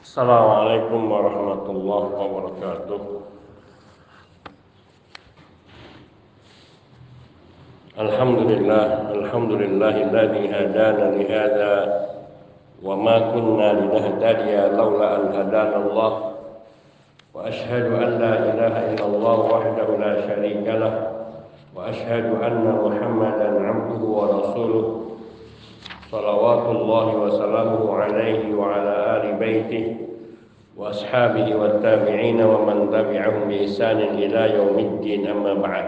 السلام عليكم ورحمة الله وبركاته. الحمد لله الحمد لله الذي هدانا لهذا وما كنا لنهتدي لولا أن هدانا الله. وأشهد أن لا إله إلا الله وحده لا شريك له. وأشهد أن محمدا عبده ورسوله. صلوات الله وسلامه عليه وعلى آل بيته وأصحابه والتابعين ومن تبعهم بإحسان إلى يوم الدين أما بعد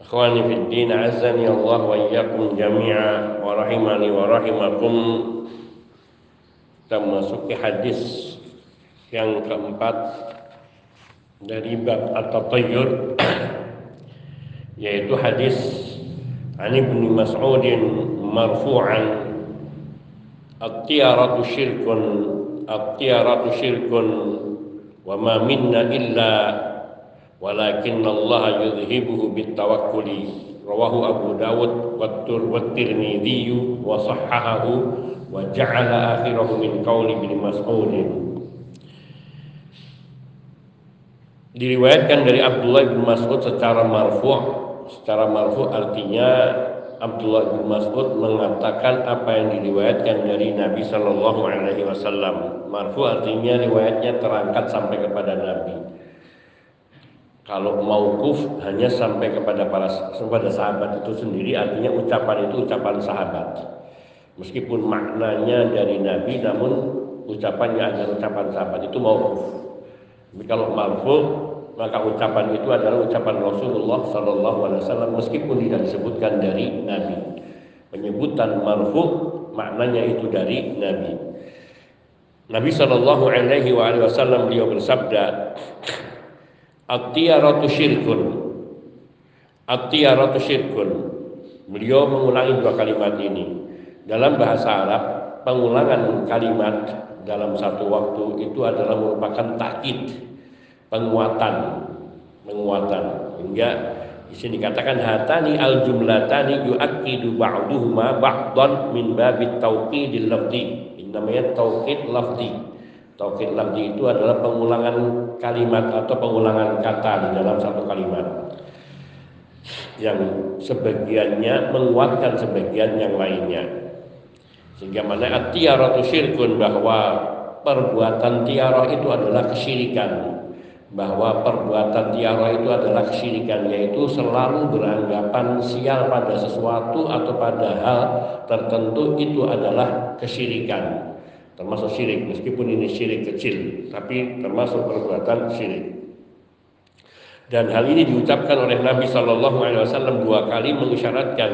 إخواني في الدين عزني الله وإياكم جميعا ورحمني ورحمكم kita memasuki hadis yang keempat dari bab atau tayyur yaitu hadis an ibnu Mas'udin marfu'an at-tiyaratu syirkun at-tiyaratu syirkun. Wa ma minna illa walakin Allah yudhibuhu bitawakkuli. Rawahu Abu Dawud wa Tirmidzi wa sahhahahu wa ja'ala akhirahu min qawli bin Mas'ud. Diriwayatkan dari Abdullah bin Mas'ud secara marfu' secara marfu' artinya Abdullah bin Mas'ud mengatakan apa yang diriwayatkan dari Nabi Shallallahu Alaihi Wasallam. Marfu artinya riwayatnya terangkat sampai kepada Nabi. Kalau maukuf hanya sampai kepada para kepada sahabat itu sendiri, artinya ucapan itu ucapan sahabat. Meskipun maknanya dari Nabi, namun ucapannya adalah ucapan sahabat itu maukuf. Tapi kalau marfu maka ucapan itu adalah ucapan Rasulullah Wasallam meskipun tidak disebutkan dari Nabi. Penyebutan marfu maknanya itu dari Nabi. Nabi Sallallahu Alaihi Wasallam beliau bersabda, "At-tiyaratu syirkun." At-tiyaratu syirkun. Beliau mengulangi dua kalimat ini. Dalam bahasa Arab, pengulangan kalimat dalam satu waktu itu adalah merupakan takkid penguatan penguatan hingga di sini dikatakan hatani al jumlatani yuakidu ba'duhuma ba'dan min babit tauqidil lafzi. Namanya tauqid lafzi. Tauqid lafzi itu adalah pengulangan kalimat atau pengulangan kata di dalam satu kalimat yang sebagiannya menguatkan sebagian yang lainnya. Sehingga mana at-tiyaratu syirkun bahwa perbuatan tiarah itu adalah kesyirikan bahwa perbuatan tiara itu adalah kesyirikan yaitu selalu beranggapan sial pada sesuatu atau pada hal tertentu itu adalah kesyirikan. Termasuk syirik meskipun ini syirik kecil tapi termasuk perbuatan syirik. Dan hal ini diucapkan oleh Nabi Shallallahu Alaihi Wasallam dua kali mengisyaratkan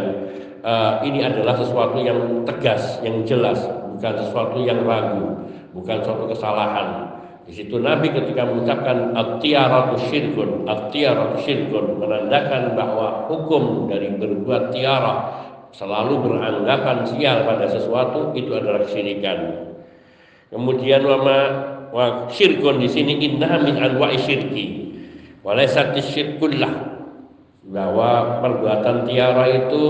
uh, ini adalah sesuatu yang tegas yang jelas bukan sesuatu yang ragu bukan suatu kesalahan di situ Nabi ketika mengucapkan at-tiyaratu syirkun, at-tiyaratu syirkun menandakan bahwa hukum dari berbuat tiara selalu beranggapan sial pada sesuatu itu adalah kesyirikan. Kemudian wama wa syirkun di sini inna min anwa'i syirki. Walaysat syirkullah bahwa perbuatan tiara itu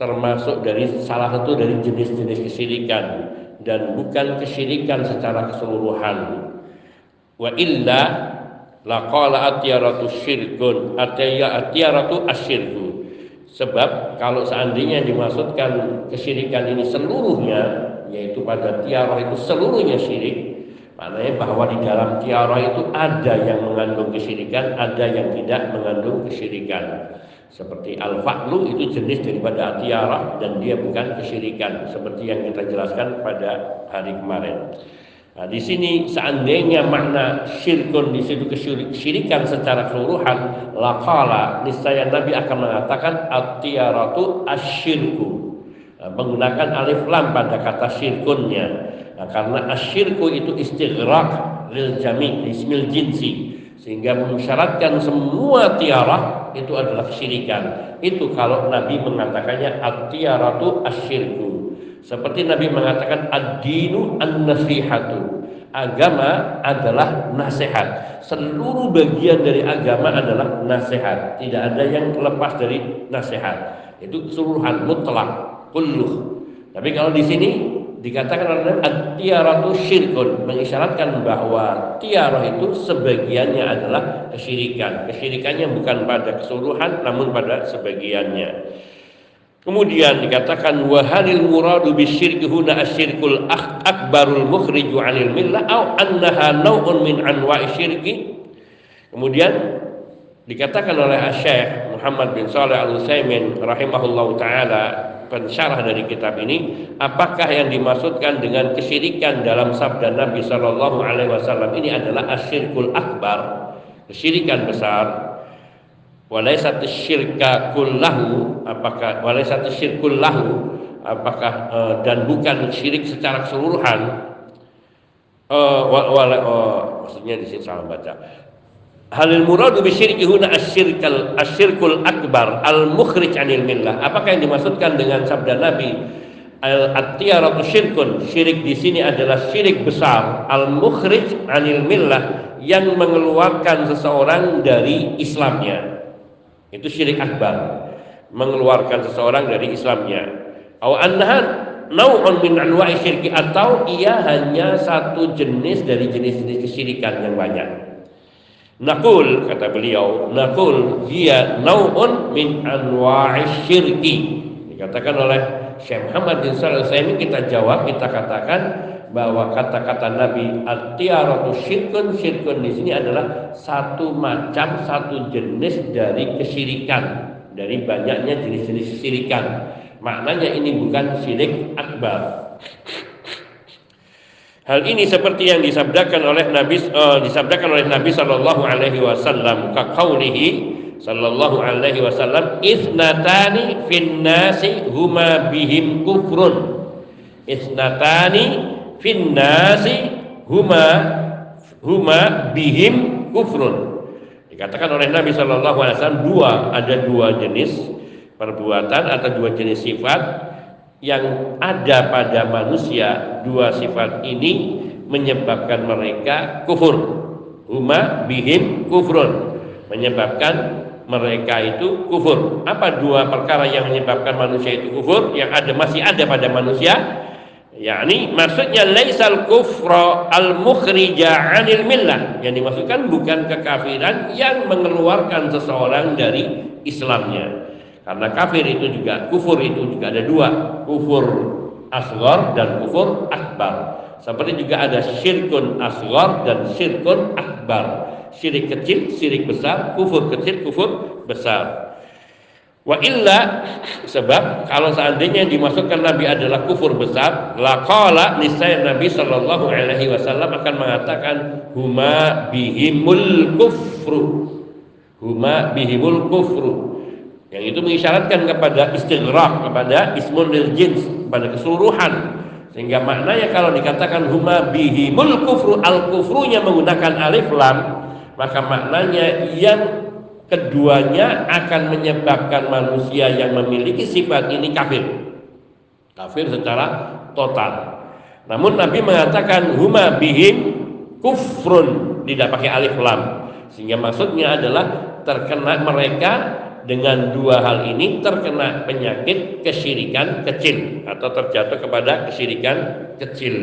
termasuk dari salah satu dari jenis-jenis kesyirikan dan bukan kesyirikan secara keseluruhan wa illa laqala atiyaratu syirkun. Ataya atiyaratu asyirku. Sebab kalau seandainya dimaksudkan kesyirikan ini seluruhnya yaitu pada tiara itu seluruhnya syirik maknanya bahwa di dalam tiara itu ada yang mengandung kesyirikan ada yang tidak mengandung kesyirikan. Seperti al-fa'lu itu jenis daripada tiara dan dia bukan kesyirikan seperti yang kita jelaskan pada hari kemarin. Nah, di sini seandainya makna syirkun di situ kesyirikan secara keseluruhan, laqala niscaya Nabi akan mengatakan at-tiyaratu asyirku. Nah, menggunakan alif lam pada kata syirkunnya. Nah, karena asyirku itu istighraq lil jami' ismil jinsi sehingga mensyaratkan semua tiara itu adalah kesyirikan. Itu kalau Nabi mengatakannya at-tiyaratu asyirku. Seperti Nabi mengatakan ad-dinu an-nasihatu. Agama adalah nasihat. Seluruh bagian dari agama adalah nasihat. Tidak ada yang lepas dari nasihat. Itu keseluruhan mutlak, kulluh. Tapi kalau di sini dikatakan oleh at-tiaratu syirkun mengisyaratkan bahwa tiarah itu sebagiannya adalah kesyirikan. Kesyirikannya bukan pada keseluruhan namun pada sebagiannya. Kemudian dikatakan wahalil muradu bisyirki huna asyirkul akbarul mukhriju 'anil millah au annaha naw'un min anwa'i syirki. Kemudian dikatakan oleh Syekh Muhammad bin Shalih Al Utsaimin rahimahullahu taala pensyarah dari kitab ini apakah yang dimaksudkan dengan kesyirikan dalam sabda Nabi Shallallahu Alaihi Wasallam ini adalah asyirkul akbar kesyirikan besar walaisat syirka kullahu apakah walaisat syirkul lahu apakah uh, dan bukan syirik secara keseluruhan uh, wala, uh, maksudnya di sini salah baca Halil muradu bisyirki huna asyirkal asyirkul akbar al mukhrij anil millah. Apakah yang dimaksudkan dengan sabda Nabi al atiyaratu syirkun? Syirik di sini adalah syirik besar al mukhrij anil millah yang mengeluarkan seseorang dari Islamnya. Itu syirik akbar. Mengeluarkan seseorang dari Islamnya. Aw annaha nau'un min anwa'i syirki atau ia hanya satu jenis dari jenis-jenis kesyirikan yang banyak. Nakul kata beliau, nakul dia nau'un min anwa'i syirki. Dikatakan oleh Syekh Muhammad bin Shalih kita jawab, kita katakan bahwa kata-kata Nabi at-tiaratu syirkun syirkun di sini adalah satu macam satu jenis dari kesyirikan dari banyaknya jenis-jenis kesyirikan. Maknanya ini bukan syirik akbar. Hal ini seperti yang disabdakan oleh Nabi uh, disabdakan oleh Nabi sallallahu alaihi wasallam. Ka qaulihi sallallahu alaihi wasallam isnatani fin nasi huma bihim kufrun. Isnatani fin nasi huma huma bihim kufrun. Dikatakan oleh Nabi sallallahu alaihi wasallam dua ada dua jenis perbuatan atau dua jenis sifat yang ada pada manusia. Dua sifat ini menyebabkan mereka kufur. Huma bihim kufrun. Menyebabkan mereka itu kufur. Apa dua perkara yang menyebabkan manusia itu kufur? Yang ada masih ada pada manusia yakni maksudnya laisal kufra al mukhrija anil millah yang dimaksudkan bukan kekafiran yang mengeluarkan seseorang dari Islamnya karena kafir itu juga kufur itu juga ada dua, kufur asghar dan kufur akbar. Seperti juga ada syirkun asghar dan syirkun akbar. Syirik kecil, syirik besar, kufur kecil, kufur besar. Wa illa sebab kalau seandainya dimasukkan Nabi adalah kufur besar, laqala niscaya Nabi sallallahu alaihi wasallam akan mengatakan huma bihimul kufru. Huma bihimul kufru yang itu mengisyaratkan kepada istighraq kepada ismun lil jins pada keseluruhan sehingga maknanya kalau dikatakan huma bihimul kufru al kufrunya menggunakan alif lam maka maknanya yang keduanya akan menyebabkan manusia yang memiliki sifat ini kafir. Kafir secara total. Namun Nabi mengatakan huma bihim kufrun. Tidak pakai alif lam. Sehingga maksudnya adalah terkena mereka dengan dua hal ini terkena penyakit kesyirikan kecil atau terjatuh kepada kesyirikan kecil.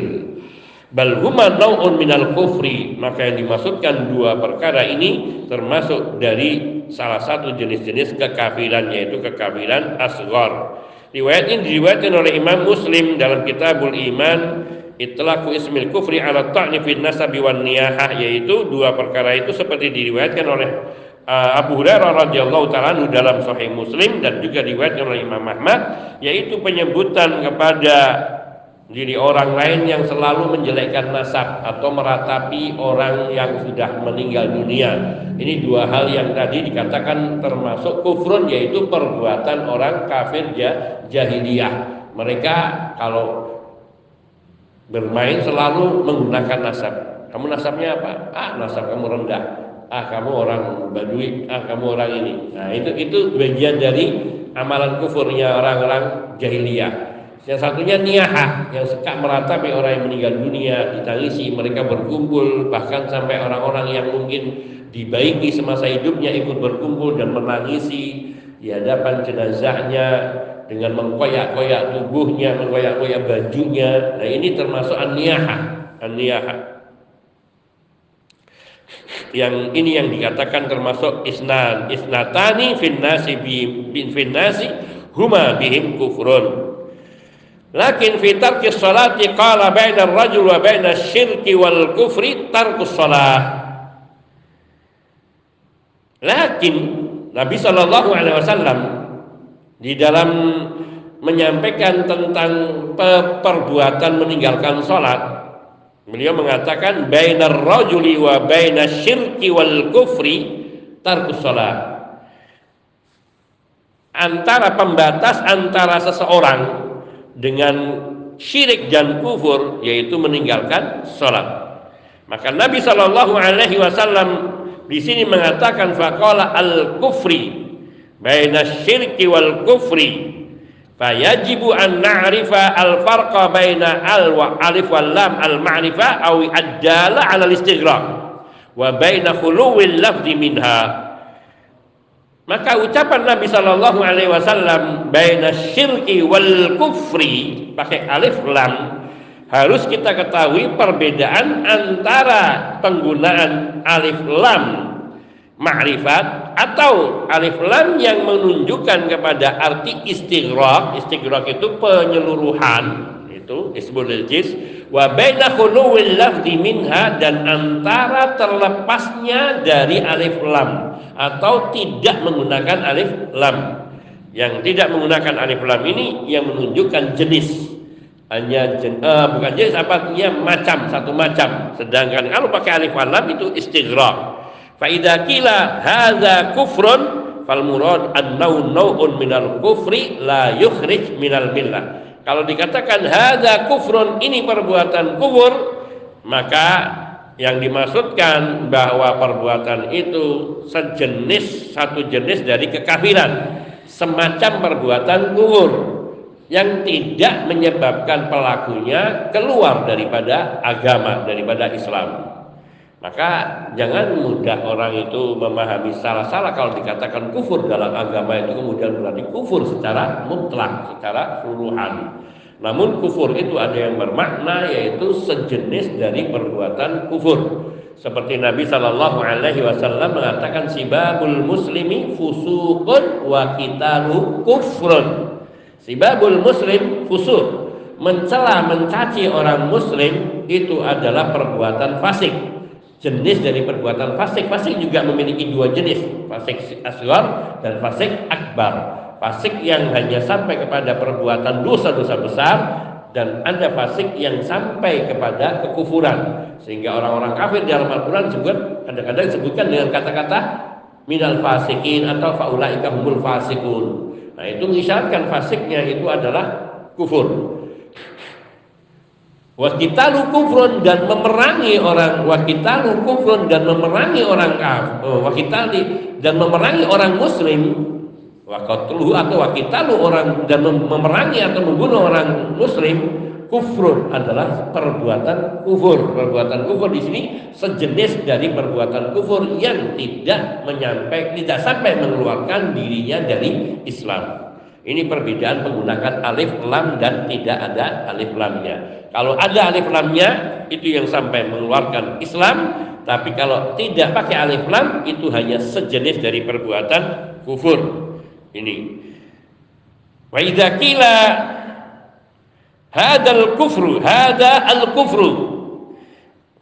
Bal huma nau'un minal kufri. Maka yang dimaksudkan dua perkara ini termasuk dari salah satu jenis-jenis kekafiran yaitu kekafiran asghar. Riwayat ini diriwayatkan oleh Imam Muslim dalam Kitabul Iman Itlaqu ismil kufri ala ta'ni fin nasabi wan niyahah yaitu dua perkara itu seperti diriwayatkan oleh uh, Abu Hurairah radhiyallahu taala dalam Sahih Muslim dan juga diriwayatkan oleh Imam Ahmad yaitu penyebutan kepada diri orang lain yang selalu menjelekkan nasab atau meratapi orang yang sudah meninggal dunia. Ini dua hal yang tadi dikatakan termasuk kufrun yaitu perbuatan orang kafir jahiliyah. Mereka kalau bermain selalu menggunakan nasab. Kamu nasabnya apa? Ah, nasab kamu rendah ah kamu orang Badui, ah kamu orang ini. Nah itu itu bagian dari amalan kufurnya orang-orang jahiliyah. Yang satunya niyaha yang suka meratapi orang yang meninggal dunia, ditangisi, mereka berkumpul, bahkan sampai orang-orang yang mungkin dibaiki semasa hidupnya ikut berkumpul dan menangisi di hadapan jenazahnya dengan mengkoyak-koyak tubuhnya, mengkoyak-koyak bajunya. Nah, ini termasuk an-niyaha. Yang ini yang dikatakan termasuk isnan, isnatani fin nasi bin fin nasi huma bihim kufrun. Lakin fi tarki salati qala baina ar-rajul wa baina syirki wal kufri tarkus salah. Lakin Nabi Shallallahu Alaihi Wasallam di dalam menyampaikan tentang perbuatan meninggalkan sholat, beliau mengatakan bainar rajuli wa syirki wal kufri tarkus sholat. Antara pembatas antara seseorang dengan syirik dan kufur yaitu meninggalkan sholat. Maka Nabi Shallallahu Alaihi Wasallam di sini mengatakan faqala al kufri baina syirki wal kufri fayajibu an na'rifa al farqa baina al wa alif wal lam al ma'rifa aw adala ala al istighraq wa baina khuluwil lafzi minha maka ucapan Nabi Shallallahu Alaihi Wasallam baina syirki wal kufri pakai alif lam harus kita ketahui perbedaan antara penggunaan alif lam ma'rifat atau alif lam yang menunjukkan kepada arti istighraq istighraq itu penyeluruhan itu ismul jis. Wa baina khuluwil lafzi minha dan antara terlepasnya dari alif lam atau tidak menggunakan alif lam. Yang tidak menggunakan alif lam ini yang menunjukkan jenis. Hanya jen, uh, bukan jenis apa artinya macam satu macam. Sedangkan kalau pakai alif lam itu istighraq. Fa idza qila hadza kufrun fal murad annau nau'un minal kufri la yukhrij minal millah kalau dikatakan hadza kufrun ini perbuatan kufur maka yang dimaksudkan bahwa perbuatan itu sejenis satu jenis dari kekafiran semacam perbuatan kufur yang tidak menyebabkan pelakunya keluar daripada agama, daripada Islam. Maka jangan mudah orang itu memahami salah-salah kalau dikatakan kufur dalam agama itu kemudian berarti kufur secara mutlak, secara keseluruhan. Namun kufur itu ada yang bermakna yaitu sejenis dari perbuatan kufur. Seperti Nabi Shallallahu Alaihi Wasallam mengatakan sibabul muslimi fusukun wa kitalu kufrun Sibabul muslim fusuk mencela mencaci orang muslim itu adalah perbuatan fasik jenis dari perbuatan fasik. Fasik juga memiliki dua jenis fasik asghar dan fasik akbar. Fasik yang hanya sampai kepada perbuatan dosa-dosa besar dan ada fasik yang sampai kepada kekufuran. Sehingga orang-orang kafir dalam Al-Quran juga kadang-kadang disebutkan dengan kata-kata minal fasikin atau faulaika humul fasikun. Nah itu mengisyaratkan fasiknya itu adalah kufur. Wakitalu kufrun dan memerangi orang wakitalu kufrun dan memerangi orang kaf oh, dan memerangi orang muslim wakatluhu atau wakitalu orang dan memerangi atau membunuh orang muslim kufrun adalah perbuatan kufur perbuatan kufur di sini sejenis dari perbuatan kufur yang tidak menyampai tidak sampai mengeluarkan dirinya dari Islam ini perbedaan menggunakan alif lam dan tidak ada alif lamnya. Kalau ada alif lamnya itu yang sampai mengeluarkan Islam, tapi kalau tidak pakai alif lam itu hanya sejenis dari perbuatan kufur. Ini. Wa idza qila hadzal kufru, hadza al kufru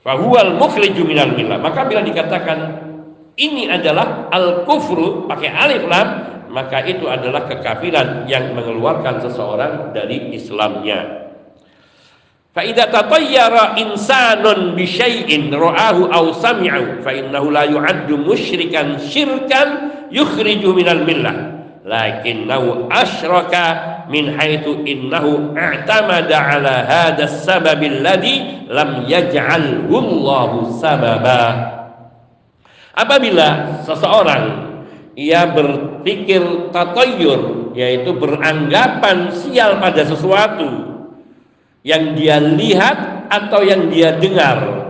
fa huwa al mukhriju minal millah. Maka bila dikatakan ini adalah al kufru pakai alif lam maka itu adalah kekafiran yang mengeluarkan seseorang dari Islamnya. Fa idza tatayyara insanun bi syai'in ra'ahu aw sami'ahu fa innahu la yu'addu musyrikan syirkan yukhriju minal millah. Lakinnahu asyraka min haitsu innahu i'tamada ala hadha as-sabab alladhi lam yaj'alhu Allahu sababa. Apabila seseorang ia berpikir tatoyur yaitu beranggapan sial pada sesuatu yang dia lihat atau yang dia dengar.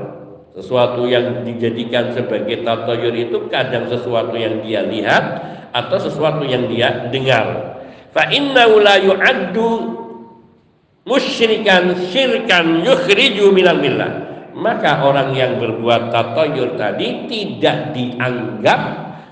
Sesuatu yang dijadikan sebagai tatoyur itu kadang sesuatu yang dia lihat atau sesuatu yang dia dengar. Fa innahu la yu'addu musyrikan syirkan yukhriju minal millah maka orang yang berbuat tatoyur tadi tidak dianggap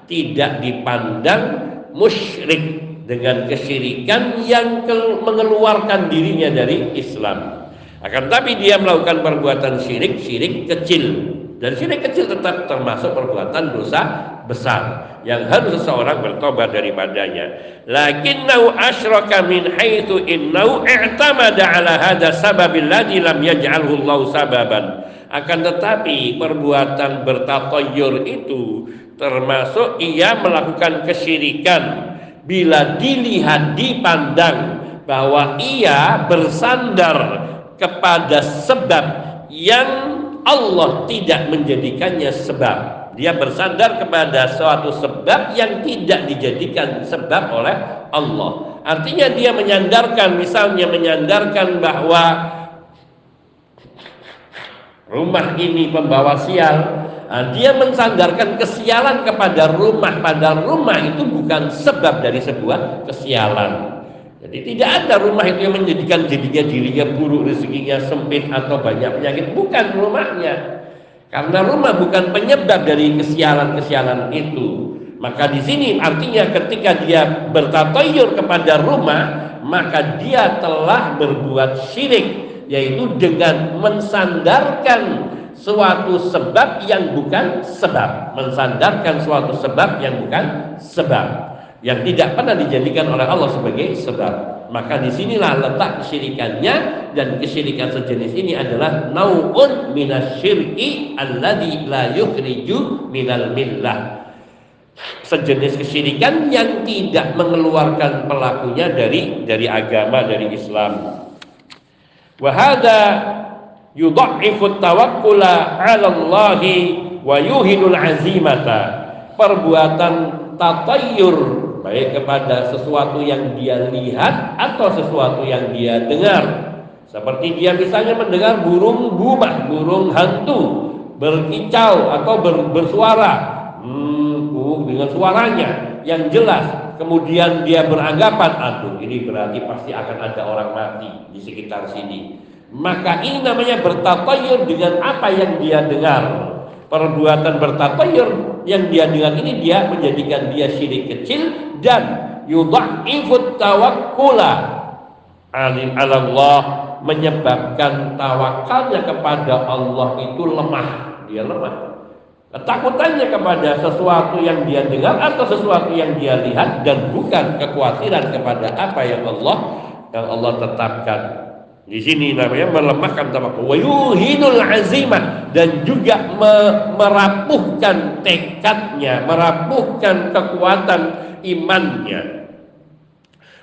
tidak dipandang musyrik dengan kesyirikan yang mengeluarkan dirinya dari Islam. Akan tapi dia melakukan perbuatan syirik, syirik kecil. Dan syirik kecil tetap termasuk perbuatan dosa besar yang harus seseorang bertobat daripadanya. Lakinnau asyraka min haitsu innau i'tamada ala hadha sababil ladzi lam yaj'alhu Allah sababan. Akan tetapi perbuatan bertatoyur itu termasuk ia melakukan kesyirikan bila dilihat dipandang bahwa ia bersandar kepada sebab yang Allah tidak menjadikannya sebab. Dia bersandar kepada suatu sebab yang tidak dijadikan sebab oleh Allah. Artinya dia menyandarkan misalnya menyandarkan bahwa rumah ini pembawa sial Nah, dia mensandarkan kesialan kepada rumah, pada rumah itu bukan sebab dari sebuah kesialan. Jadi tidak ada rumah itu yang menjadikan jadinya dirinya buruk, rezekinya sempit atau banyak penyakit, bukan rumahnya. Karena rumah bukan penyebab dari kesialan-kesialan itu. Maka di sini artinya ketika dia bertatoyur kepada rumah, maka dia telah berbuat syirik, yaitu dengan mensandarkan suatu sebab yang bukan sebab. Mensandarkan suatu sebab yang bukan sebab. Yang tidak pernah dijadikan oleh Allah sebagai sebab. Maka di sinilah letak kesyirikannya dan kesyirikan sejenis ini adalah nau'un minasyirki alladhi la yukhriju minal millah. Sejenis kesyirikan yang tidak mengeluarkan pelakunya dari dari agama dari Islam. Wahada yudha'ifu tawakkula 'ala wa yuhinul azimata. Perbuatan tatayur baik kepada sesuatu yang dia lihat atau sesuatu yang dia dengar. Seperti dia misalnya mendengar burung bubah, burung hantu berkicau atau ber, bersuara hmm, dengan suaranya yang jelas. Kemudian dia beranggapan, aduh ini berarti pasti akan ada orang mati di sekitar sini maka ini namanya bertatayur dengan apa yang dia dengar. Perbuatan bertatayur yang dia dengar ini dia menjadikan dia syirik kecil dan yudha'ifut tawakkula. Alim Allah menyebabkan tawakalnya kepada Allah itu lemah. Dia lemah. Ketakutannya kepada sesuatu yang dia dengar atau sesuatu yang dia lihat dan bukan kekhawatiran kepada apa yang Allah yang Allah tetapkan di sini namanya melemahkan tawakal. Wa yuhinul azimah dan juga me merapuhkan tekadnya, merapuhkan kekuatan imannya.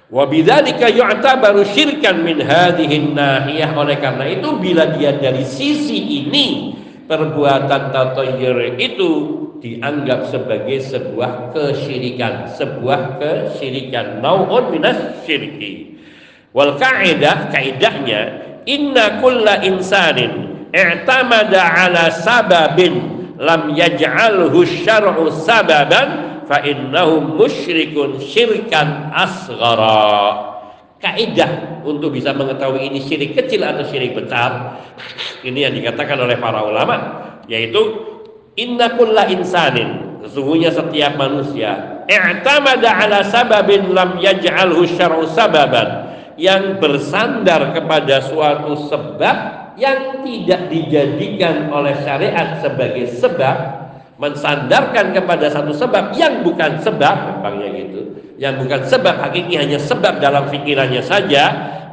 Wa bidzalika yu'tabaru syirkan min hadhihi nahiyah. Oleh karena itu bila dia dari sisi ini perbuatan tatoyir itu dianggap sebagai sebuah kesyirikan, sebuah kesyirikan. Nau'un minas syirki. Wal kaidah kaidahnya inna kulla insanin i'tamada ala sababin lam yaj'alhu syar'u sababan fa innahu musyrikun syirkan asghara. Kaidah untuk bisa mengetahui ini syirik kecil atau syirik besar ini yang dikatakan oleh para ulama yaitu inna kulla insanin sesungguhnya setiap manusia i'tamada ala sababin lam yaj'alhu syar'u sababan yang bersandar kepada suatu sebab yang tidak dijadikan oleh syariat sebagai sebab mensandarkan kepada satu sebab yang bukan sebab gampangnya gitu yang bukan sebab hakiki hanya sebab dalam pikirannya saja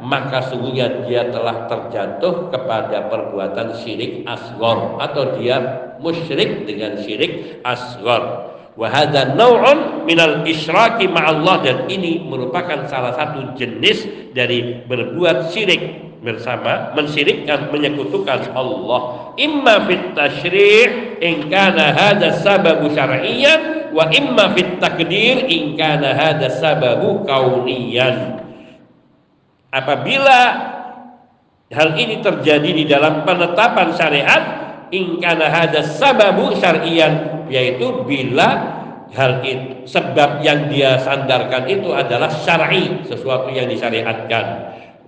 maka sungguhnya dia telah terjatuh kepada perbuatan syirik asgor atau dia musyrik dengan syirik asgor Wahada naw'un minal isyraki ma'allah dan ini merupakan salah satu jenis dari berbuat syirik bersama mensyirikkan menyekutukan Allah. Imma fit tasyri' in kana hadha sababu syar'iyyan wa imma fit takdir in kana hadha sababu kauniyan apabila hal ini terjadi di dalam penetapan syariat in kana hadha sababu syar'iyyan yaitu bila hal itu sebab yang dia sandarkan itu adalah syar'i sesuatu yang disyariatkan.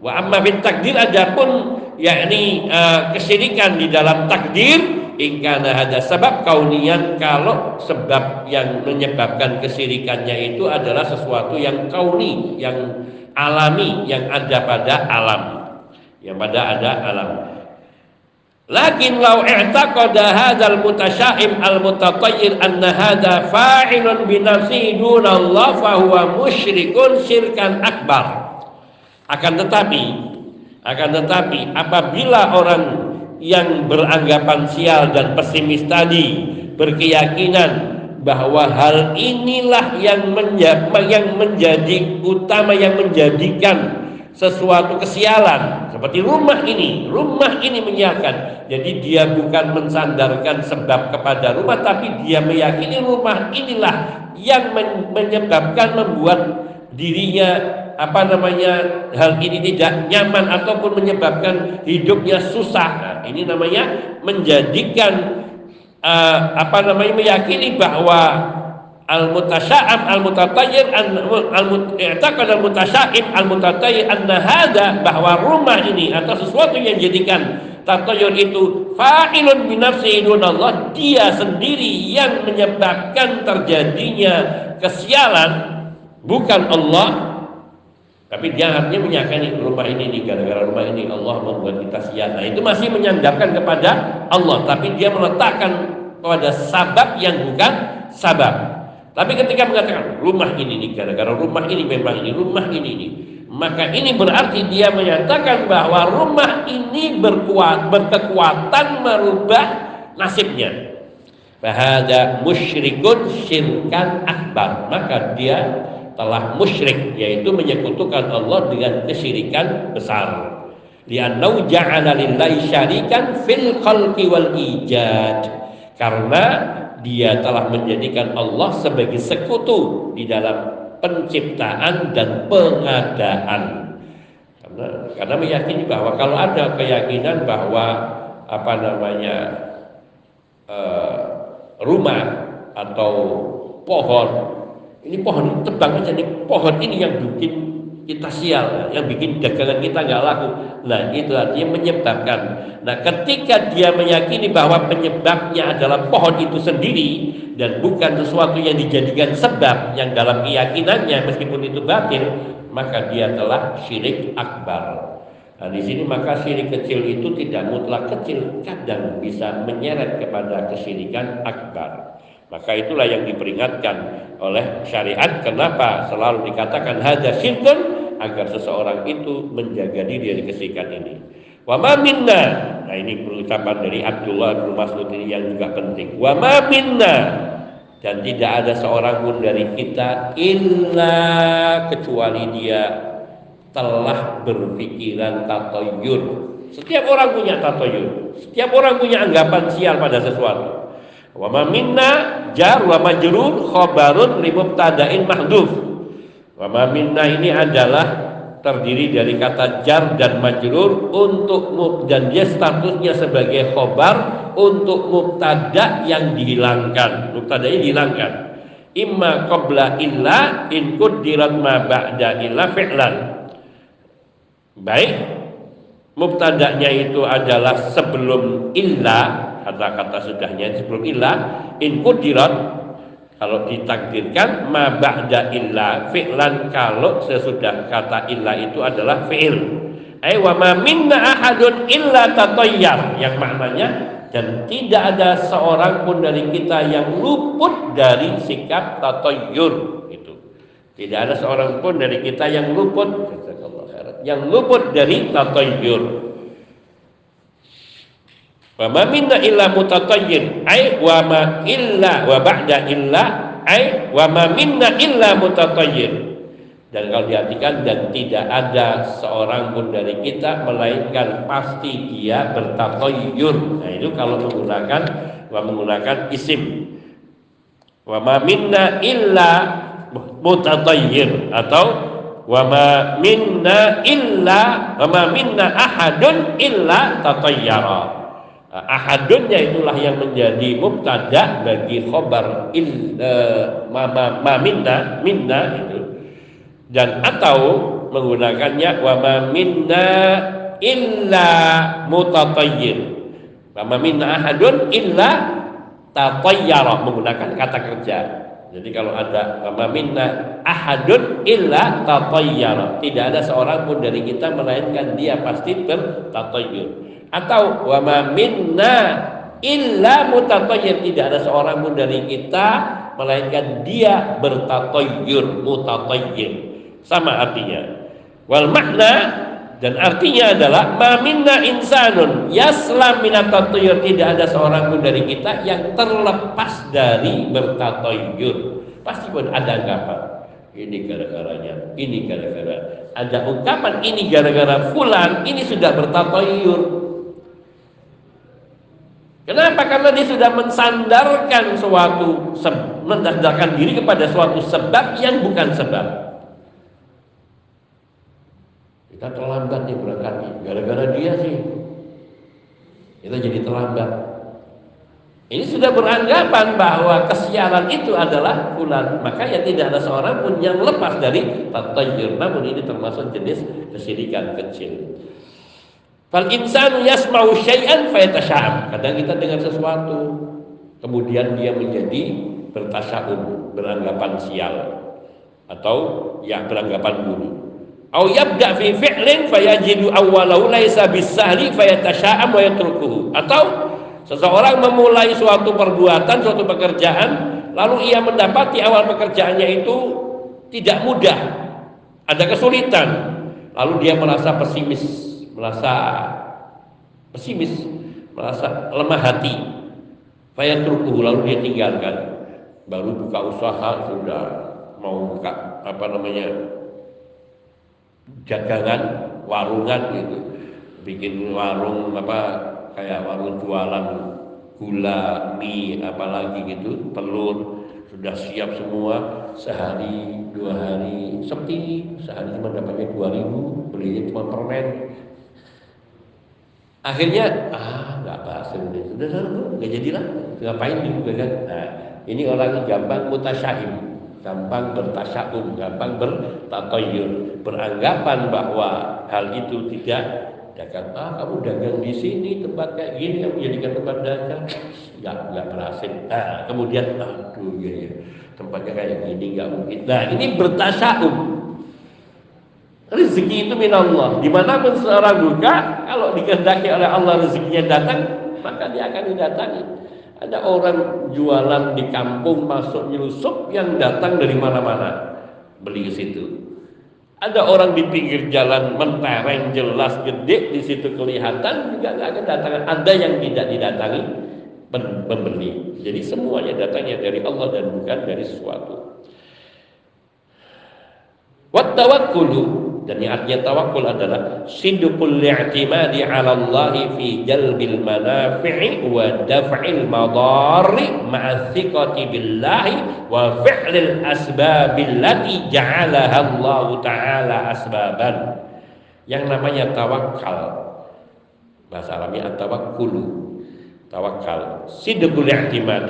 Wa amma bin takdir adapun yakni uh, kesyirikan di dalam takdir ingkana ada sebab kaunian kalau sebab yang menyebabkan kesyirikannya itu adalah sesuatu yang kauni yang alami yang ada pada alam. Yang pada ada alam Lakin lau i'taqada hadzal mutasyaim al mutatayyir anna hadza fa'ilun bi nafsihi duna Allah fa huwa musyrikun syirkan akbar. Akan tetapi akan tetapi apabila orang yang beranggapan sial dan pesimis tadi berkeyakinan bahwa hal inilah yang menjadi, yang menjadi utama yang menjadikan sesuatu kesialan. Seperti rumah ini. Rumah ini menyialkan jadi dia bukan mensandarkan sebab kepada rumah tapi dia meyakini rumah inilah yang menyebabkan membuat dirinya apa namanya hal ini tidak nyaman ataupun menyebabkan hidupnya susah. Nah, ini namanya menjadikan uh, apa namanya meyakini bahwa al mutasya'am al mutatayyir al mu'taqad al mutasya'im al mutatayyir anna bahwa rumah ini atau sesuatu yang jadikan tatayyur itu fa'ilun bi nafsihi Allah dia sendiri yang menyebabkan terjadinya kesialan bukan Allah tapi dia artinya menyakini rumah ini nih gara-gara rumah ini Allah membuat kita sial. Nah itu masih menyandarkan kepada Allah, tapi dia meletakkan kepada sabab yang bukan sabab. Tapi ketika mengatakan rumah ini nih gara-gara rumah ini memang ini rumah ini nih, maka ini berarti dia menyatakan bahwa rumah ini berkuat berkekuatan merubah nasibnya. Bahada musyrikun syirkan akbar. Maka dia telah musyrik yaitu menyekutukan Allah dengan kesyirikan besar. Liannau ja'ala lillahi syarikan fil khalqi wal ijad. Karena dia telah menjadikan Allah sebagai sekutu di dalam penciptaan dan pengadaan. Karena, karena meyakini bahwa kalau ada keyakinan bahwa apa namanya uh, rumah atau pohon ini pohon tebang aja pohon ini yang bikin kita sial, yang bikin dagangan kita nggak laku. Nah itu artinya menyebabkan. Nah ketika dia meyakini bahwa penyebabnya adalah pohon itu sendiri dan bukan sesuatu yang dijadikan sebab yang dalam keyakinannya meskipun itu batil, maka dia telah syirik akbar. Nah di sini maka syirik kecil itu tidak mutlak kecil, kadang bisa menyeret kepada kesyirikan akbar. Maka itulah yang diperingatkan oleh syariat. Kenapa selalu dikatakan hada syirkun agar seseorang itu menjaga diri dari kesyirikan ini. Wa ma minna. Nah ini ucapan dari Abdullah bin Mas'ud ini yang juga penting. Wa ma minna dan tidak ada seorang pun dari kita illa kecuali dia telah berpikiran tatoyur. Setiap orang punya tatoyur. Setiap orang punya anggapan sial pada sesuatu. Wa ma minna jar wa majrur khabarun li mubtada'in mahdhuf. Wa ma minna ini adalah terdiri dari kata jar dan majrur untuk mub dan dia statusnya sebagai khobar untuk mubtada yang dihilangkan. Mubtadanya dihilangkan. Imma qabla illa in quddirat ma ba'da illa fi'lan. Baik, mubtadanya itu adalah sebelum illa kata-kata sudahnya sebelum ilah. In kudirat kalau ditakdirkan ma ba'da illa fi'lan kalau sesudah kata illa itu adalah fi'il. Ay wa ma minna ahadun illa tatayyar. Yang maknanya dan tidak ada seorang pun dari kita yang luput dari sikap tatayyur. Itu. Tidak ada seorang pun dari kita yang luput yang luput dari tatayyur Wa ma minna illa mutatayyin ai wa ma illa wa ba'da illa ai wa ma minna illa mutatayyin. Dan kalau diartikan dan tidak ada seorang pun dari kita melainkan pasti dia bertatoyur. Nah itu kalau menggunakan menggunakan isim. Wa ma minna illa mutatayyir atau wa ma minna illa wa ma minna ahadun illa tatayyara ahadunnya itulah yang menjadi mubtada bagi khobar il uh, ma, ma, minna minna itu. Dan atau menggunakannya wa ma minna illa mutatayyir. Wa ma minna ahadun illa tatayyara menggunakan kata kerja. Jadi kalau ada wa ma minna ahadun illa tatayyara tidak ada seorang pun dari kita melainkan dia pasti bertatayyur atau wa ma minna illa mutatayyir. Tidak ada seorang pun dari kita melainkan dia bertatayyur mutatayyir. Sama artinya. Wal makna dan artinya adalah ma minna insanun yaslam minat tidak ada seorang pun dari kita yang terlepas dari bertatayyur. Pasti pun ada anggapan ini gara-garanya, ini gara-gara ada ungkapan ini gara-gara fulan, ini sudah bertatoyur Kenapa? Karena dia sudah mensandarkan suatu mensandarkan diri kepada suatu sebab yang bukan sebab. Kita terlambat nih berangkatnya, gara-gara dia sih. Kita jadi terlambat. Ini sudah beranggapan bahwa kesialan itu adalah bulan. Maka ya tidak ada seorang pun yang lepas dari tatayur. Namun ini termasuk jenis kesirikan kecil. Fal insanu yasma'u syai'an fayatasyaam. Kadang kita dengar sesuatu, kemudian dia menjadi bertasya'um, beranggapan sial atau ya beranggapan buruk. Au yabda fi fi'lin fayajidu awwalahu laisa bisahli fayatasyaam wa yatrukuhu. Atau seseorang memulai suatu perbuatan, suatu pekerjaan, lalu ia mendapati awal pekerjaannya itu tidak mudah, ada kesulitan, lalu dia merasa pesimis merasa pesimis, merasa lemah hati. Fayatrukuhu lalu dia tinggalkan. Baru buka usaha sudah mau buka apa namanya jagangan, warungan gitu. Bikin warung apa kayak warung jualan gula, mie, apalagi gitu, telur sudah siap semua sehari dua hari seperti sehari cuma dapatnya dua ribu belinya cuma permen akhirnya ah nggak bahas ini sudah sudah nggak jadi lah ngapain juga kan? Nah, ini orang gampang mutasyahim gampang bertasyahum gampang bertatoyur beranggapan bahwa hal itu tidak dagang. Ah kamu dagang di sini tempat kayak gini kamu jadikan tempat dagang. Nggak nggak berhasil. Nah kemudian aduh ya, ya tempatnya kayak gini nggak mungkin. Nah ini bertasyahum Rezeki itu minallah. Di mana pun seorang buka, kalau dikehendaki oleh Allah rezekinya datang, maka dia akan didatangi. Ada orang jualan di kampung masuk nyelusup yang datang dari mana-mana beli ke situ. Ada orang di pinggir jalan mentereng jelas gede di situ kelihatan juga nggak akan datang. Ada yang tidak didatangi pembeli. Jadi semuanya datangnya dari Allah dan bukan dari sesuatu. Wat tawakkulu dan yang artinya tawakul adalah sidqul i'timadi 'ala Allah fi jalbil manafi'i wa daf'il madari ma'a thiqati billahi wa fi'lil asbabil ja'alaha Allah taala asbaban. Yang namanya tawakal bahasa Arabnya at-tawakkulu tawakal sidqul i'timad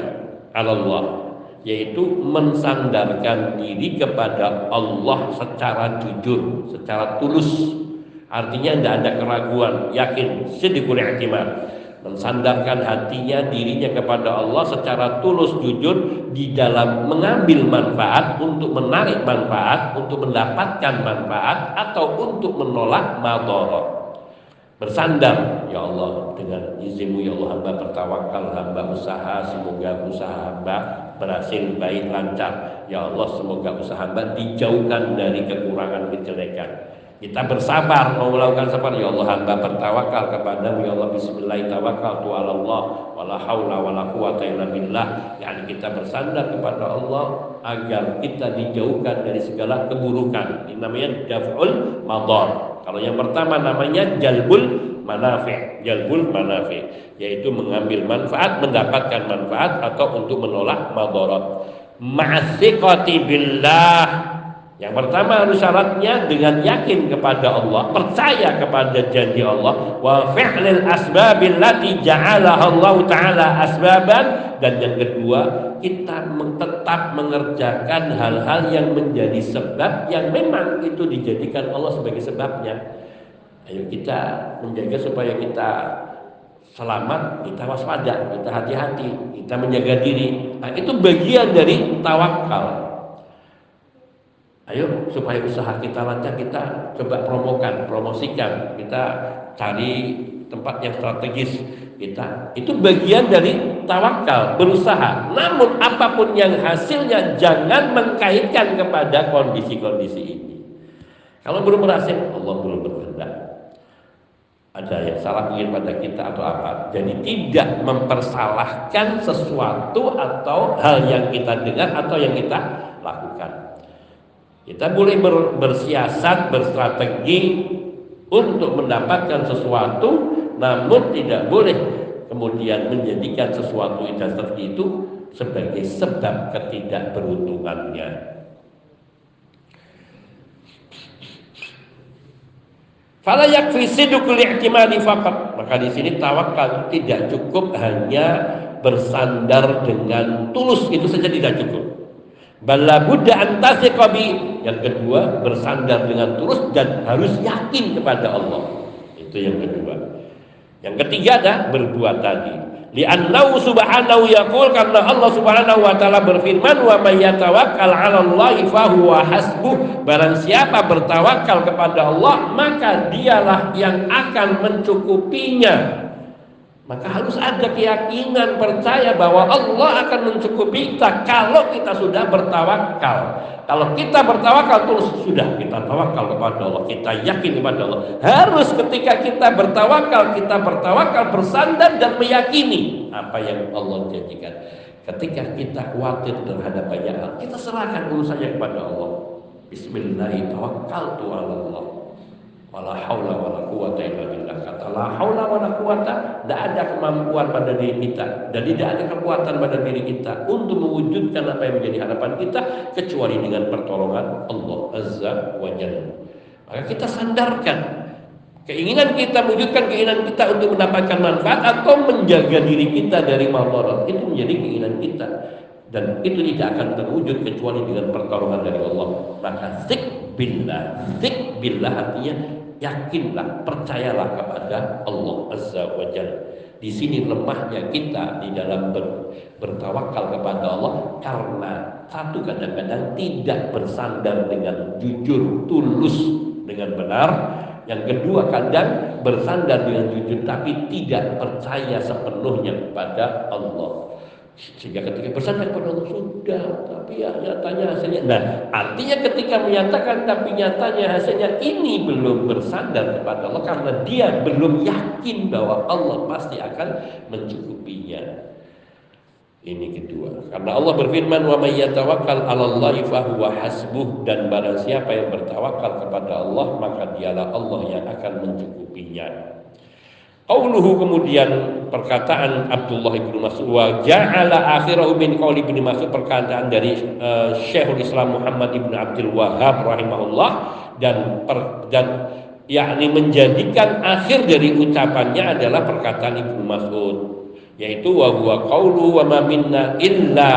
'ala Allah yaitu mensandarkan diri kepada Allah secara jujur, secara tulus. Artinya tidak ada keraguan, yakin, sedikit i'timad. Mensandarkan hatinya, dirinya kepada Allah secara tulus, jujur di dalam mengambil manfaat untuk menarik manfaat, untuk mendapatkan manfaat atau untuk menolak madarat bersandar ya Allah dengan izinmu ya Allah hamba bertawakal hamba usaha semoga usaha hamba berhasil baik lancar. Ya Allah semoga usaha hamba dijauhkan dari kekurangan kejelekan. Kita bersabar mau melakukan sabar. Ya Allah hamba bertawakal kepada ya Allah bismillah tawakal tu Allah. Wala haula wala quwata illa billah. Yani kita bersandar kepada Allah agar kita dijauhkan dari segala keburukan. Ini namanya daf'ul madar kalau yang pertama namanya jalbul manafi, jalbul manafi, yaitu mengambil manfaat, mendapatkan manfaat atau untuk menolak madarat. Ma'athiqati billah. Yang pertama harus syaratnya dengan yakin kepada Allah, percaya kepada janji Allah, wa fi'lil asbabil lati ja'alaha Allah taala asbaban. Dan yang kedua kita tetap mengerjakan hal-hal yang menjadi sebab yang memang itu dijadikan Allah sebagai sebabnya. Ayo kita menjaga supaya kita selamat, kita waspada, kita hati-hati, kita menjaga diri. Nah, itu bagian dari tawakal. Ayo supaya usaha kita lancar kita coba promokan, promosikan, kita cari tempat yang strategis kita. Itu bagian dari tawakal, berusaha. Namun apa pun yang hasilnya jangan mengkaitkan kepada kondisi-kondisi ini. Kalau belum berhasil, Allah belum berkehendak. Ada yang salah mungkin pada kita atau apa. Jadi tidak mempersalahkan sesuatu atau hal yang kita dengar atau yang kita lakukan. Kita boleh ber, bersiasat, berstrategi untuk mendapatkan sesuatu, namun tidak boleh kemudian menjadikan sesuatu yang strategi itu sebagai sebab ketidakberuntungannya. Fala yakfi sidqul i'timadi faqat. Maka di sini tawakal tidak cukup hanya bersandar dengan tulus itu saja tidak cukup. Bala Buddha antasiqabi yang kedua bersandar dengan tulus dan harus yakin kepada Allah. Itu yang kedua. Yang ketiga ada berbuat tadi. Li'annahu subhanahu yaqul karena Allah Subhanahu wa taala berfirman wa may yatawakkal 'ala Allah fa huwa hasbuh. Barang siapa bertawakal kepada Allah, maka dialah yang akan mencukupinya. Maka harus ada keyakinan percaya bahwa Allah akan mencukupi kita kalau kita sudah bertawakal. Kalau kita bertawakal terus sudah kita tawakal kepada Allah, kita yakin kepada Allah. Harus ketika kita bertawakal, kita bertawakal bersandar dan meyakini apa yang Allah janjikan. Ketika kita khawatir terhadap banyak hal, kita serahkan urusannya kepada Allah. Bismillahirrahmanirrahim wala haula wala quwata illa billah kata la haula wala quwata tidak ada kemampuan pada diri kita dan tidak ada kekuatan pada diri kita untuk mewujudkan apa yang menjadi harapan kita kecuali dengan pertolongan Allah azza wa jalla. Maka kita sandarkan keinginan kita mewujudkan keinginan kita untuk mendapatkan manfaat atau menjaga diri kita dari madarat itu menjadi keinginan kita. Dan itu tidak akan terwujud kecuali dengan pertolongan dari Allah. Maka zik billah zik billah artinya yakinlah, percayalah kepada Allah Azza wa Jalla. Di sini lemahnya kita di dalam ber, bertawakal kepada Allah karena satu kadang-kadang tidak bersandar dengan jujur, tulus dengan benar. Yang kedua kadang bersandar dengan jujur tapi tidak percaya sepenuhnya kepada Allah. Sehingga ketika bersandar kepada Allah sudah, tapi ya nyatanya hasilnya. Nah, artinya ketika menyatakan tapi nyatanya hasilnya ini belum bersandar kepada Allah karena dia belum yakin bahwa Allah pasti akan mencukupinya. Ini kedua. Karena Allah berfirman wa may yatawakkal 'alallahi fahuwa hasbuh dan barang siapa yang bertawakal kepada Allah maka dialah Allah yang akan mencukupinya. Qauluhu kemudian perkataan Abdullah bin Mas'ud wa ja'ala akhirahu min qauli bin Mas'ud perkataan dari uh, Syekhul Islam Muhammad ibn Abdul Wahab rahimahullah dan per, dan yakni menjadikan akhir dari ucapannya adalah perkataan Ibnu Mas'ud yaitu wa huwa qaulu wa ma minna illa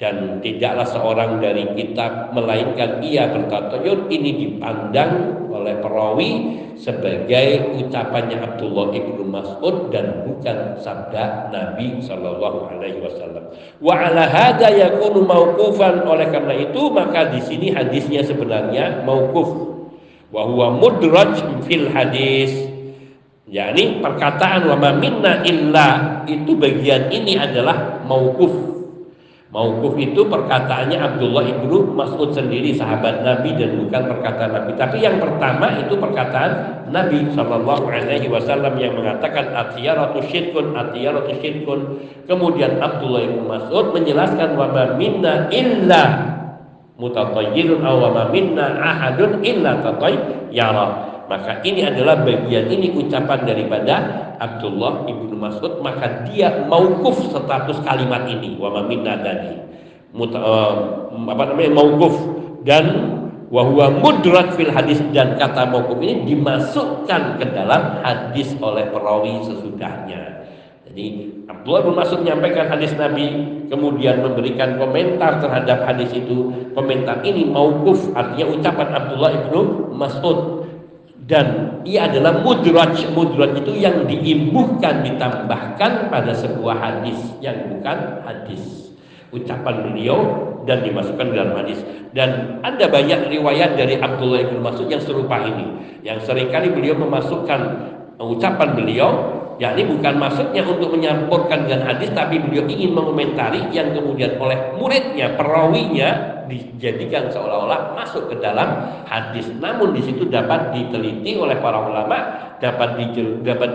dan tidaklah seorang dari kita melainkan ia bertatayur ini dipandang oleh perawi sebagai ucapannya Abdullah ibnu Mas'ud dan bukan sabda Nabi Shallallahu Alaihi Wasallam. Wa ala hada yakunu mauqufan. Oleh karena itu maka di sini hadisnya sebenarnya mauquf. Wa huwa mudraj fil hadis. Yakni perkataan wa minna illa itu bagian ini adalah mauquf Mauquf itu perkataannya Abdullah ibnu Mas'ud sendiri sahabat Nabi dan bukan perkataan Nabi. Tapi yang pertama itu perkataan Nabi Shallallahu Alaihi Wasallam yang mengatakan atiyaratu syirkun atiyaratu syirkun. Kemudian Abdullah ibnu Mas'ud menjelaskan wa minna illa mutatayyirun aw minna ahadun illa tatayyara maka ini adalah bagian ini ucapan daripada Abdullah ibnu Mas'ud. Maka dia maukuf status kalimat ini. Wa minna tadi Muta, uh, apa namanya maukuf dan wahwa mudrat fil hadis. Dan kata mauquf ini dimasukkan ke dalam hadis oleh perawi sesudahnya. Jadi Abdullah bin Mas'ud menyampaikan hadis Nabi, kemudian memberikan komentar terhadap hadis itu. Komentar ini mauquf, artinya ucapan Abdullah bin Mas'ud dan ia adalah mudraj. Mudraj itu yang diimbuhkan ditambahkan pada sebuah hadis yang bukan hadis. Ucapan beliau dan dimasukkan dalam hadis. Dan ada banyak riwayat dari Abdullah bin Mas'ud yang serupa ini. Yang sering kali beliau memasukkan ucapan beliau yakni bukan maksudnya untuk menyampurkan dengan hadis tapi beliau ingin mengomentari yang kemudian oleh muridnya perawinya dijadikan seolah-olah masuk ke dalam hadis. Namun di situ dapat diteliti oleh para ulama dapat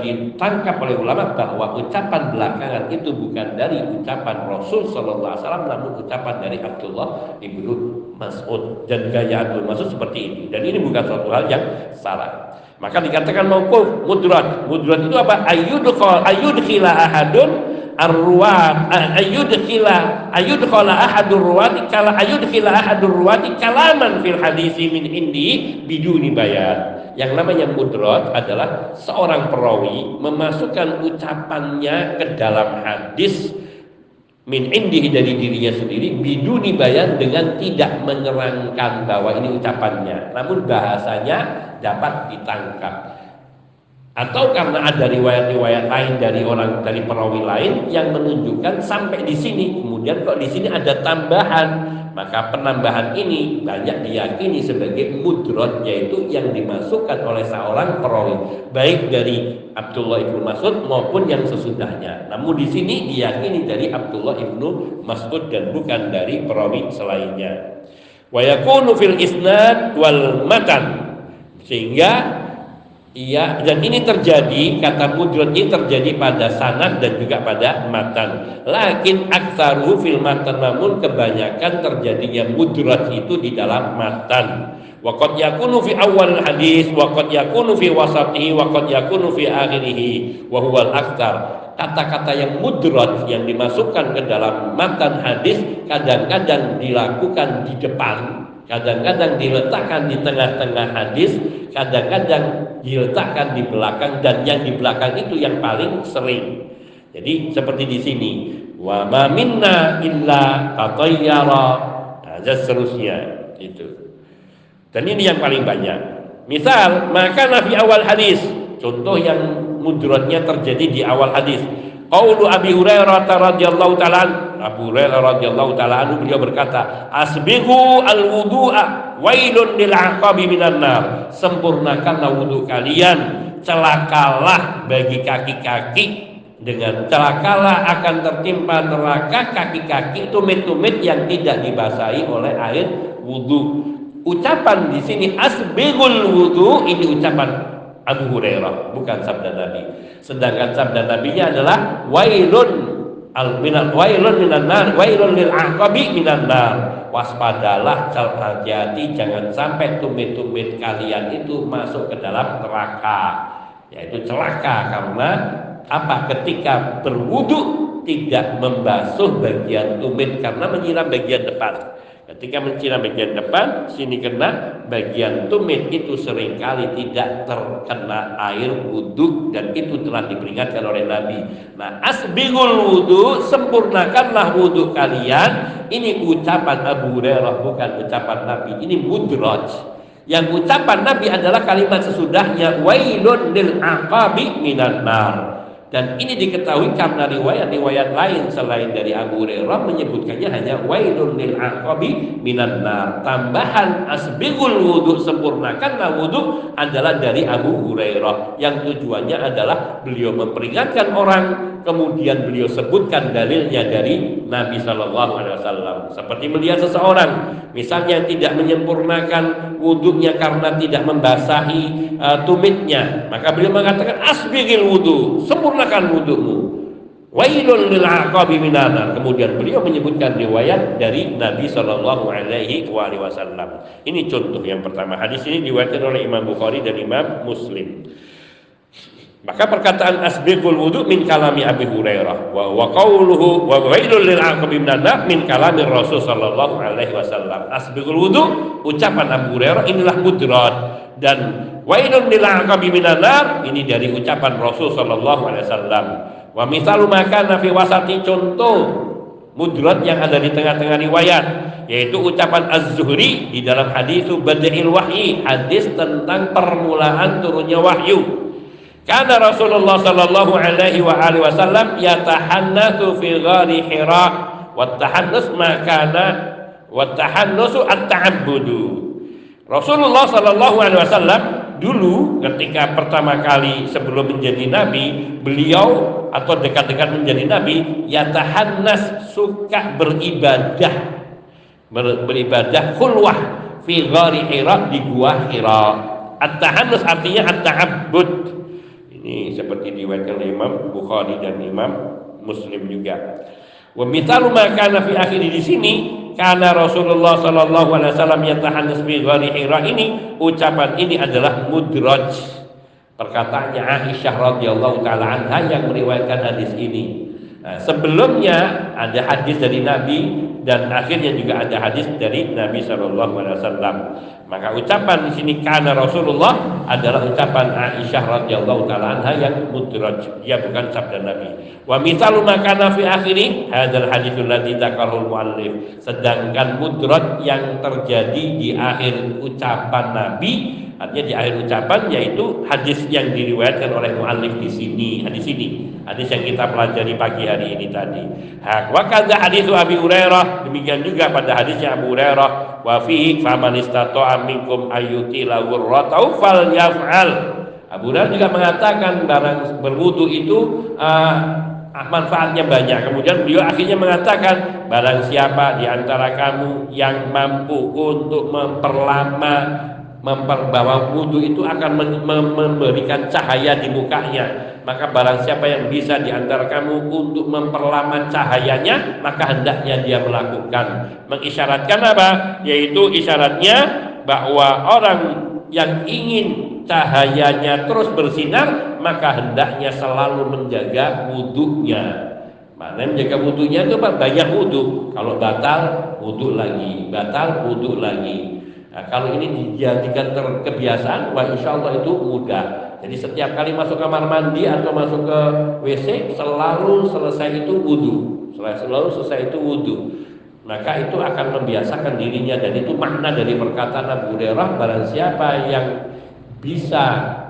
ditangkap oleh ulama bahwa ucapan belakangan itu bukan dari ucapan Rasul Shallallahu Alaihi Wasallam namun ucapan dari Abdullah ibnu Mas'ud dan gaya Abdul Mas'ud seperti ini dan ini bukan suatu hal yang salah maka dikatakan mauquf mudrat. Mudrat itu apa? Ayyudkhal ayyudkhila ahadun arruwat ayyudkhila ayyudkhala ahadur ruwati kala ayyudkhila ahadur ruwati kalaman fil hadisi min indi biduni bayan. Yang namanya mudrat adalah seorang perawi memasukkan ucapannya ke dalam hadis min indihi dari dirinya sendiri biduni bayan dengan tidak menerangkan bahwa ini ucapannya. Namun bahasanya dapat ditangkap. Atau karena ada riwayat-riwayat lain dari orang dari perawi lain yang menunjukkan sampai di sini. Kemudian kok di sini ada tambahan maka penambahan ini banyak diyakini sebagai mudrot yaitu yang dimasukkan oleh seorang perawi baik dari Abdullah ibnu Mas'ud maupun yang sesudahnya. Namun di sini diyakini dari Abdullah ibnu Mas'ud dan bukan dari perawi selainnya. Wa yakunu fil isnad wal matan sehingga Iya, dan ini terjadi kata mudrot ini terjadi pada sanad dan juga pada matan. Lakin aksaru fil matan namun kebanyakan terjadinya mudrot itu di dalam matan. Waqad yakunu fi awal hadis, waqad yakunu fi wasatihi, waqad yakunu fi akhirihi, wa huwa al-aktsar. Kata-kata yang mudrot yang dimasukkan ke dalam matan hadis kadang-kadang dilakukan di depan Kadang-kadang diletakkan di tengah-tengah hadis, kadang-kadang diletakkan di belakang dan yang di belakang itu yang paling sering. Jadi seperti di sini, wa minna illa tatayyara. Nah, seterusnya itu. Dan ini yang paling banyak. Misal, maka nabi awal hadis, contoh yang mudratnya terjadi di awal hadis. Qaulu Abi Hurairah radhiyallahu taala Abu Hurairah radhiyallahu taala anhu beliau berkata, "Asbighu al-wudu'a wailun lil aqabi minan nar." Sempurnakanlah wudu kalian, celakalah bagi kaki-kaki dengan celakalah akan tertimpa neraka kaki-kaki tumit-tumit yang tidak dibasahi oleh air wudu. Ucapan di sini asbigul wudu ini ucapan Abu Hurairah bukan sabda Nabi. Sedangkan sabda Nabi-nya adalah wailun al minal wailun minan nar wailun lil aqabi minan nar. Waspadalah hati-hati jangan sampai tumit-tumit kalian itu masuk ke dalam neraka. Yaitu celaka karena apa? Ketika berwudu tidak membasuh bagian tumit karena menyiram bagian depan Ketika mensiram bagian depan, sini kena bagian tumit itu sering kali tidak terkena air wudhu dan itu telah diperingatkan oleh Nabi. Nah, asbigul wudhu, sempurnakanlah wudhu kalian. Ini ucapan Abu Hurairah bukan ucapan Nabi. Ini mudraj. Yang ucapan Nabi adalah kalimat sesudahnya wailun lil aqabi minan nar. Dan ini diketahui karena riwayat-riwayat lain selain dari Abu Hurairah menyebutkannya hanya wailun lil aqabi minan nar. Tambahan asbigul wudu sempurnakanlah wudu adalah dari Abu Hurairah yang tujuannya adalah beliau memperingatkan orang kemudian beliau sebutkan dalilnya dari Nabi Shallallahu Alaihi Wasallam. Seperti melihat seseorang misalnya tidak menyempurnakan wudhunya karena tidak membasahi uh, tumitnya, maka beliau mengatakan asbigil wudu sempurna sempurnakan wudhumu. Lil. Kemudian beliau menyebutkan riwayat dari Nabi Shallallahu alaihi wasallam. Ini contoh yang pertama. Hadis ini diriwayatkan oleh Imam Bukhari dan Imam Muslim. Maka perkataan asbiqul wudu min kalami Abi Hurairah wa wa qawluhu wa wailul lil aqabi min kalami Rasul sallallahu alaihi wasallam. Asbiqul wudu ucapan Abu Hurairah inilah mudrat dan wailul lil aqabi ini dari ucapan Rasul sallallahu alaihi wasallam. Wa misalu maka nafi wasati contoh mudrat yang ada di tengah-tengah riwayat yaitu ucapan Az-Zuhri di dalam hadis Badil Wahyi hadis tentang permulaan turunnya wahyu karena Rasulullah sallallahu alaihi wa alihi wasallam yatahannatsu fi ghari Hira wa tahannus ma kana wa tahannusu at-ta'abbudu. Rasulullah sallallahu alaihi wasallam dulu ketika pertama kali sebelum menjadi nabi, beliau atau dekat-dekat menjadi nabi yatahannas suka beribadah beribadah khulwah fi ghari Hira di gua Hira. At-tahannus artinya at-ta'abbud ini seperti oleh Imam Bukhari dan Imam Muslim juga. Wa mithalu ma kana fi akhir di sini karena Rasulullah sallallahu alaihi wasallam yatahannas bi ghari Hira ini ucapan ini adalah mudraj. Perkataannya Aisyah radhiyallahu taala anha yang meriwayatkan hadis ini. Nah, sebelumnya ada hadis dari Nabi dan akhirnya juga ada hadis dari Nabi Shallallahu Alaihi Wasallam. Maka ucapan di sini karena Rasulullah adalah ucapan Aisyah radhiyallahu taala anha yang mudraj. Dia bukan sabda Nabi. Wa mithalu ma kana fi akhiri hadzal haditsul ladzi dzakarul muallif. Sedangkan mudraj yang terjadi di akhir ucapan Nabi Artinya di akhir ucapan yaitu hadis yang diriwayatkan oleh muallif di sini, hadis ini. Hadis yang kita pelajari pagi hari ini tadi. Wa kadza hadis Abi Hurairah, demikian juga pada hadisnya Abu Hurairah, wa fihi faman istata'a minkum ayyuti lahu ratau falyaf'al. Abu Hurairah juga mengatakan barang berwudu itu uh, manfaatnya banyak. Kemudian beliau akhirnya mengatakan, barang siapa di antara kamu yang mampu untuk memperlama memperbawa wudhu itu akan memberikan cahaya di mukanya. Maka barang siapa yang bisa di antara kamu untuk memperlama cahayanya maka hendaknya dia melakukan. Mengisyaratkan apa? Yaitu isyaratnya bahwa orang yang ingin cahayanya terus bersinar maka hendaknya selalu menjaga wudhunya. Mana menjaga wudhunya itu banyak wudhu. Kalau batal wudhu lagi. Batal wudhu lagi Nah, kalau ini dijadikan kebiasaan, wah insya Allah itu mudah. Jadi setiap kali masuk kamar mandi atau masuk ke WC selalu selesai itu wudhu, selalu selesai itu wudhu. Maka itu akan membiasakan dirinya dan itu makna dari perkataan Abu Hurairah barang siapa yang bisa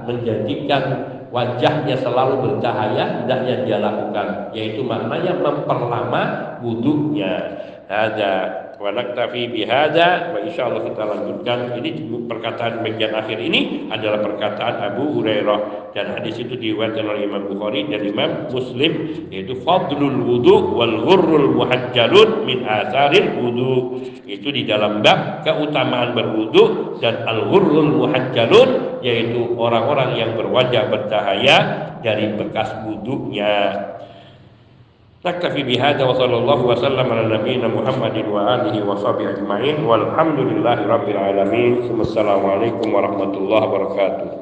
menjadikan wajahnya selalu bercahaya hendaknya dia lakukan yaitu maknanya memperlama wudhunya ada wa naktafi bihada wa insyaallah kita lanjutkan. Ini perkataan bagian akhir ini adalah perkataan Abu Hurairah. Dan hadis itu diriwayatkan oleh Imam Bukhari dan Imam Muslim yaitu fadlul wudu wal ghurrul muhajjalun min atharil wudu. Itu di dalam bab keutamaan berwudu dan al ghurrul muhajjalun yaitu orang-orang yang berwajah bercahaya dari bekas wudunya نكتفي بهذا وصلى الله وسلم على نبينا محمد وآله وصحبه أجمعين والحمد لله رب العالمين. ثم السلام عليكم ورحمة الله وبركاته.